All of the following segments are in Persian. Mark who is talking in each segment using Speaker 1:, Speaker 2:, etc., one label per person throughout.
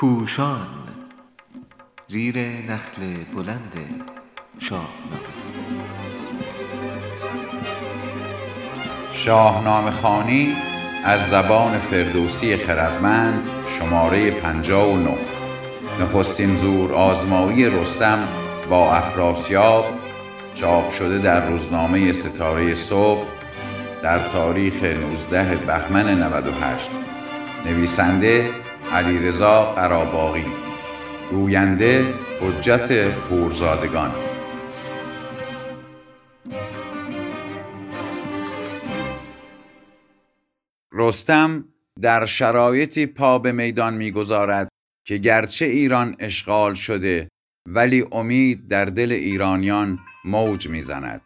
Speaker 1: پوشان زیر نخل بلند شاهنامه.
Speaker 2: شاهنامه خانی از زبان فردوسی خردمند شماره 59 نخستین زور آزمایی رستم با افراسیاب چاپ شده در روزنامه ستاره صبح در تاریخ 19 بهمن 98 نویسنده علیرضا قراباغی گوینده حجت پورزادگان. رستم در شرایطی پا به میدان می‌گذارد که گرچه ایران اشغال شده ولی امید در دل ایرانیان موج می‌زند.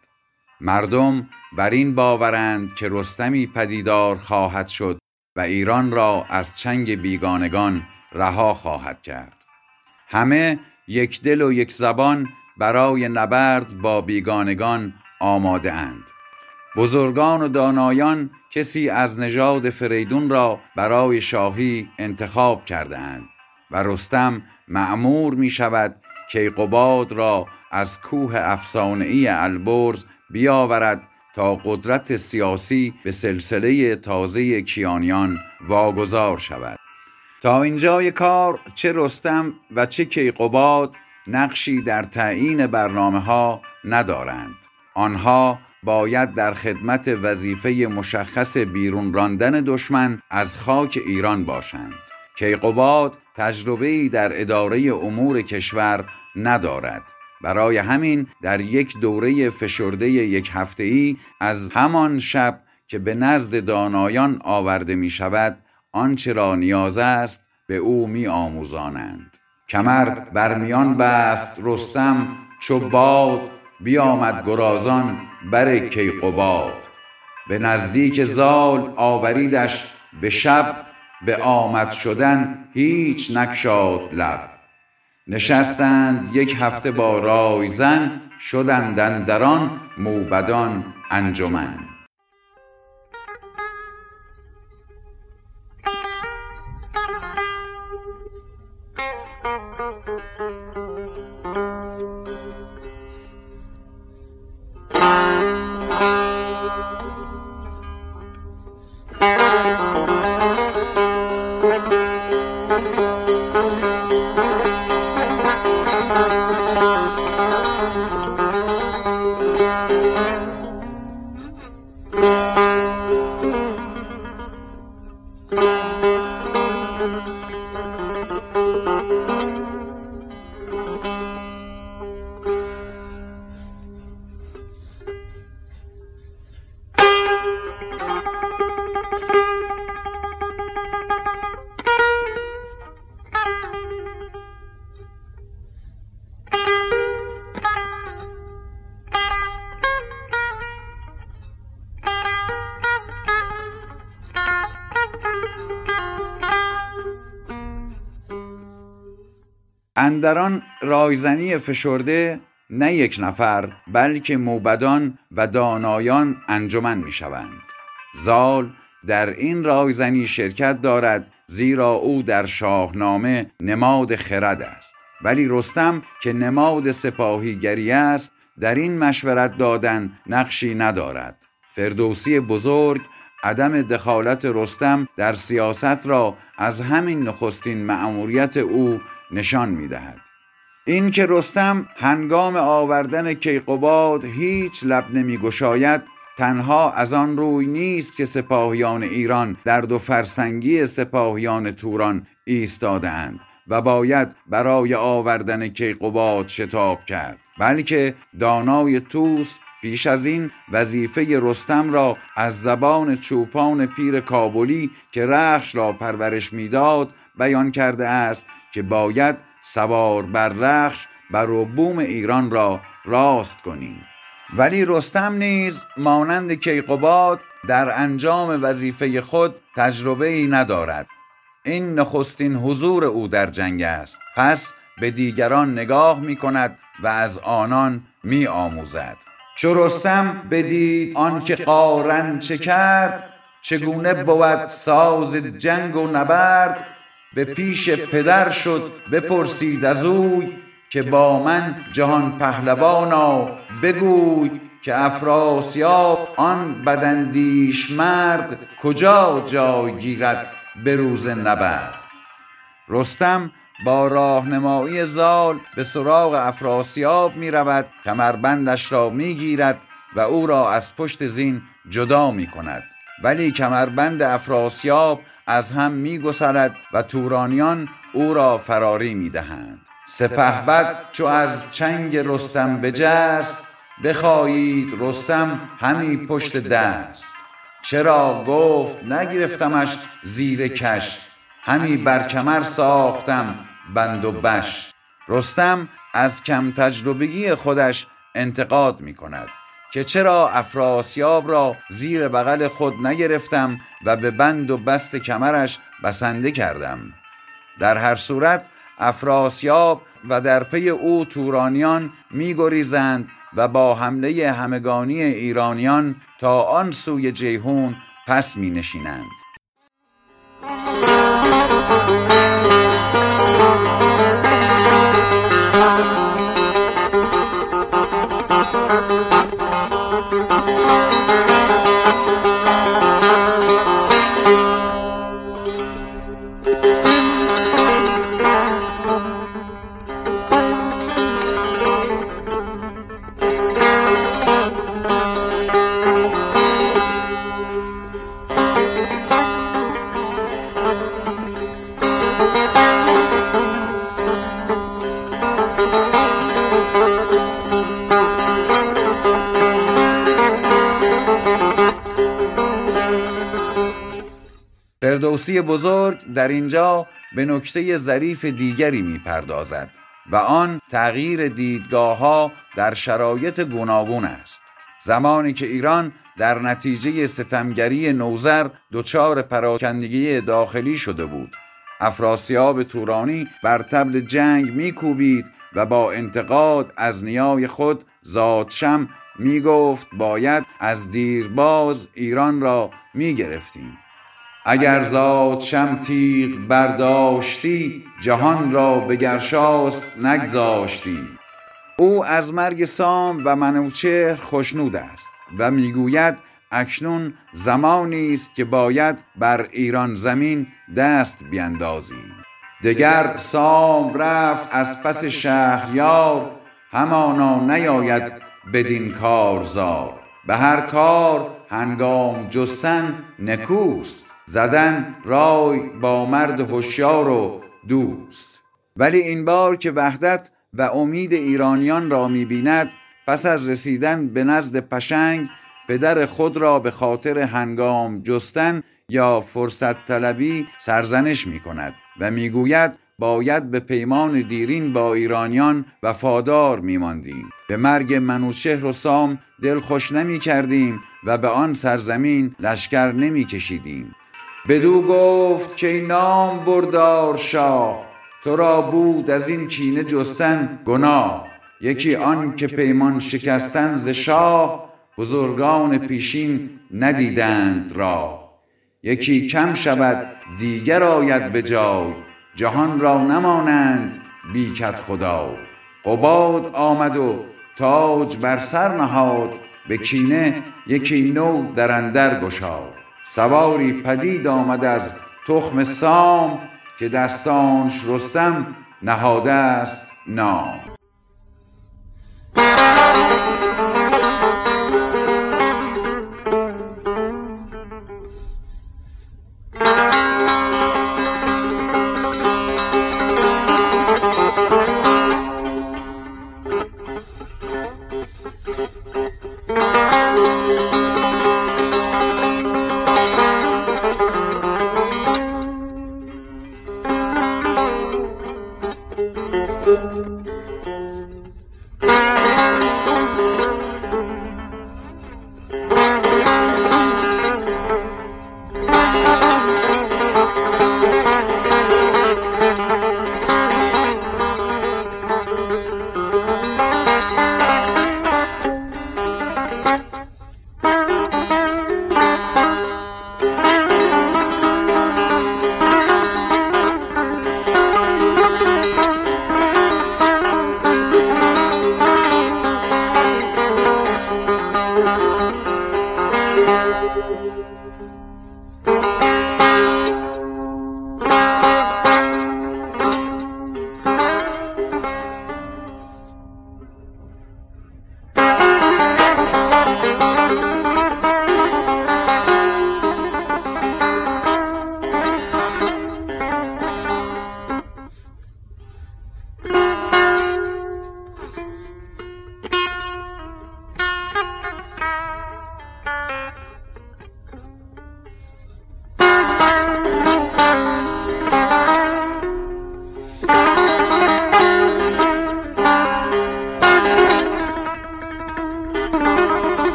Speaker 2: مردم بر این باورند که رستمی پدیدار خواهد شد و ایران را از چنگ بیگانگان رها خواهد کرد. همه یک دل و یک زبان برای نبرد با بیگانگان آماده اند بزرگان و دانایان کسی از نژاد فریدون را برای شاهی انتخاب کرده اند و رستم معمور می شود کیقوباد را از کوه افسانه‌ای البرز بیاورد تا قدرت سیاسی به سلسله تازه کیانیان واگذار شود. تا اینجای کار چه رستم و چه کیقوباد نقشی در تعیین برنامه ها ندارند. آنها باید در خدمت وظیفه مشخص بیرون راندن دشمن از خاک ایران باشند. کیقوباد تجربه در اداره امور کشور ندارد. برای همین در یک دوره فشرده یک هفته ای از همان شب که به نزد دانایان آورده می شود آنچه را نیاز است به او می آموزانند کمر برمیان بست رستم چو باد بیامد گرازان بر کیقباد به نزدیک زال آوریدش به شب به آمد شدن هیچ نکشاد لب. نشستند یک هفته با رایزن شدند در آن موبدان انجمن. اندران رایزنی فشرده نه یک نفر بلکه موبدان و دانایان انجمن می شوند زال در این رایزنی شرکت دارد زیرا او در شاهنامه نماد خرد است. ولی رستم که نماد سپاهیگری است در این مشورت دادن نقشی ندارد. فردوسی بزرگ عدم دخالت رستم در سیاست را از همین نخستین مأموریت او نشان می دهد. این که رستم هنگام آوردن کیقوباد هیچ لب نمی گشاید تنها از آن روی نیست که سپاهیان ایران در دو فرسنگی سپاهیان توران ایستادند و باید برای آوردن کیقوباد شتاب کرد بلکه دانای توس پیش از این وظیفه رستم را از زبان چوپان پیر کابلی که رخش را پرورش می‌داد بیان کرده است که باید سوار بر رخش بر بوم ایران را راست کنیم. ولی رستم نیز مانند کیقوباد در انجام وظیفه خود تجربه ای ندارد. این نخستین حضور او در جنگ است. پس به دیگران نگاه می کند و از آنان می آموزد چو رستم بدید آنکه قارن چه کرد چگونه بود ساز جنگ و نبرد؟ به پیش پدر شد بپرسید از اوی که با من جهان پهلوانا بگوی که افراسیاب آن بدندیش مرد کجا جای گیرد به روز نبرد. رستم با راهنمایی زال به سراغ افراسیاب می رود کمربندش را می گیرد و او را از پشت زین جدا می کند ولی کمربند افراسیاب از هم می گسلد و تورانیان او را فراری می دهند سپهبد چو از چنگ رستم بجست بخواهید رستم همی پشت دست. چرا گفت نگرفتمش زیر کش همی بر کمر ساختم بند و بش. رستم از کم تجربگی خودش انتقاد می کند که چرا افراسیاب را زیر بغل خود نگرفتم و به بند و بست کمرش بسنده کردم در هر صورت افراسیاب و در پی او تورانیان میگریزند و با حمله همگانی ایرانیان تا آن سوی جیهون پس می نشینند. فردوسی بزرگ در اینجا به نکته ظریف دیگری می‌پردازد و آن تغییر دیدگاه ها در شرایط گوناگون است. زمانی که ایران در نتیجه ستمگری نوزر دچار پراکندگی داخلی شده بود افراسیاب تورانی بر تبل جنگ میکوبید و با انتقاد از نیای خود زادشم می گفت باید از دیرباز ایران را می گرفتیم اگر زاد شم تیغ برداشتی جهان را به گرشاست نگذاشتی. او از مرگ سام و منوچهر خوشنود است و می‌گوید اکنون زمانی است که باید بر ایران زمین دست بیندازیم دگر سام رفت از پس شهریار همانا نیاید بدین کارزار. به هر کار هنگام جستن نکوست. زدن رای با مرد هوشیار و دوست. ولی این بار که وحدت و امید ایرانیان را می‌بیند پس از رسیدن به نزد پشنگ پدر خود را به خاطر هنگام جستن یا فرصت طلبی سرزنش می کند و می‌گوید باید به پیمان دیرین با ایرانیان وفادار میماندیم. به مرگ منوچهر و سام دل خوش نمی کردیم و به آن سرزمین لشکر نمی کشیدیم بدو گفت که نام بردار شاه. تو را بود از این کینه جستن گناه. یکی آن که پیمان شکستن ز شاه بزرگان پیشین ندیدند را یکی کم شود دیگر آید به جای. جهان را نمانند بیکت خدا. قباد آمد و تاج بر سر نهاد. به کینه یکی نو در اندر گشاد. سواری پدید آمد از تخم سام که دستانش رستم نهاده است نام.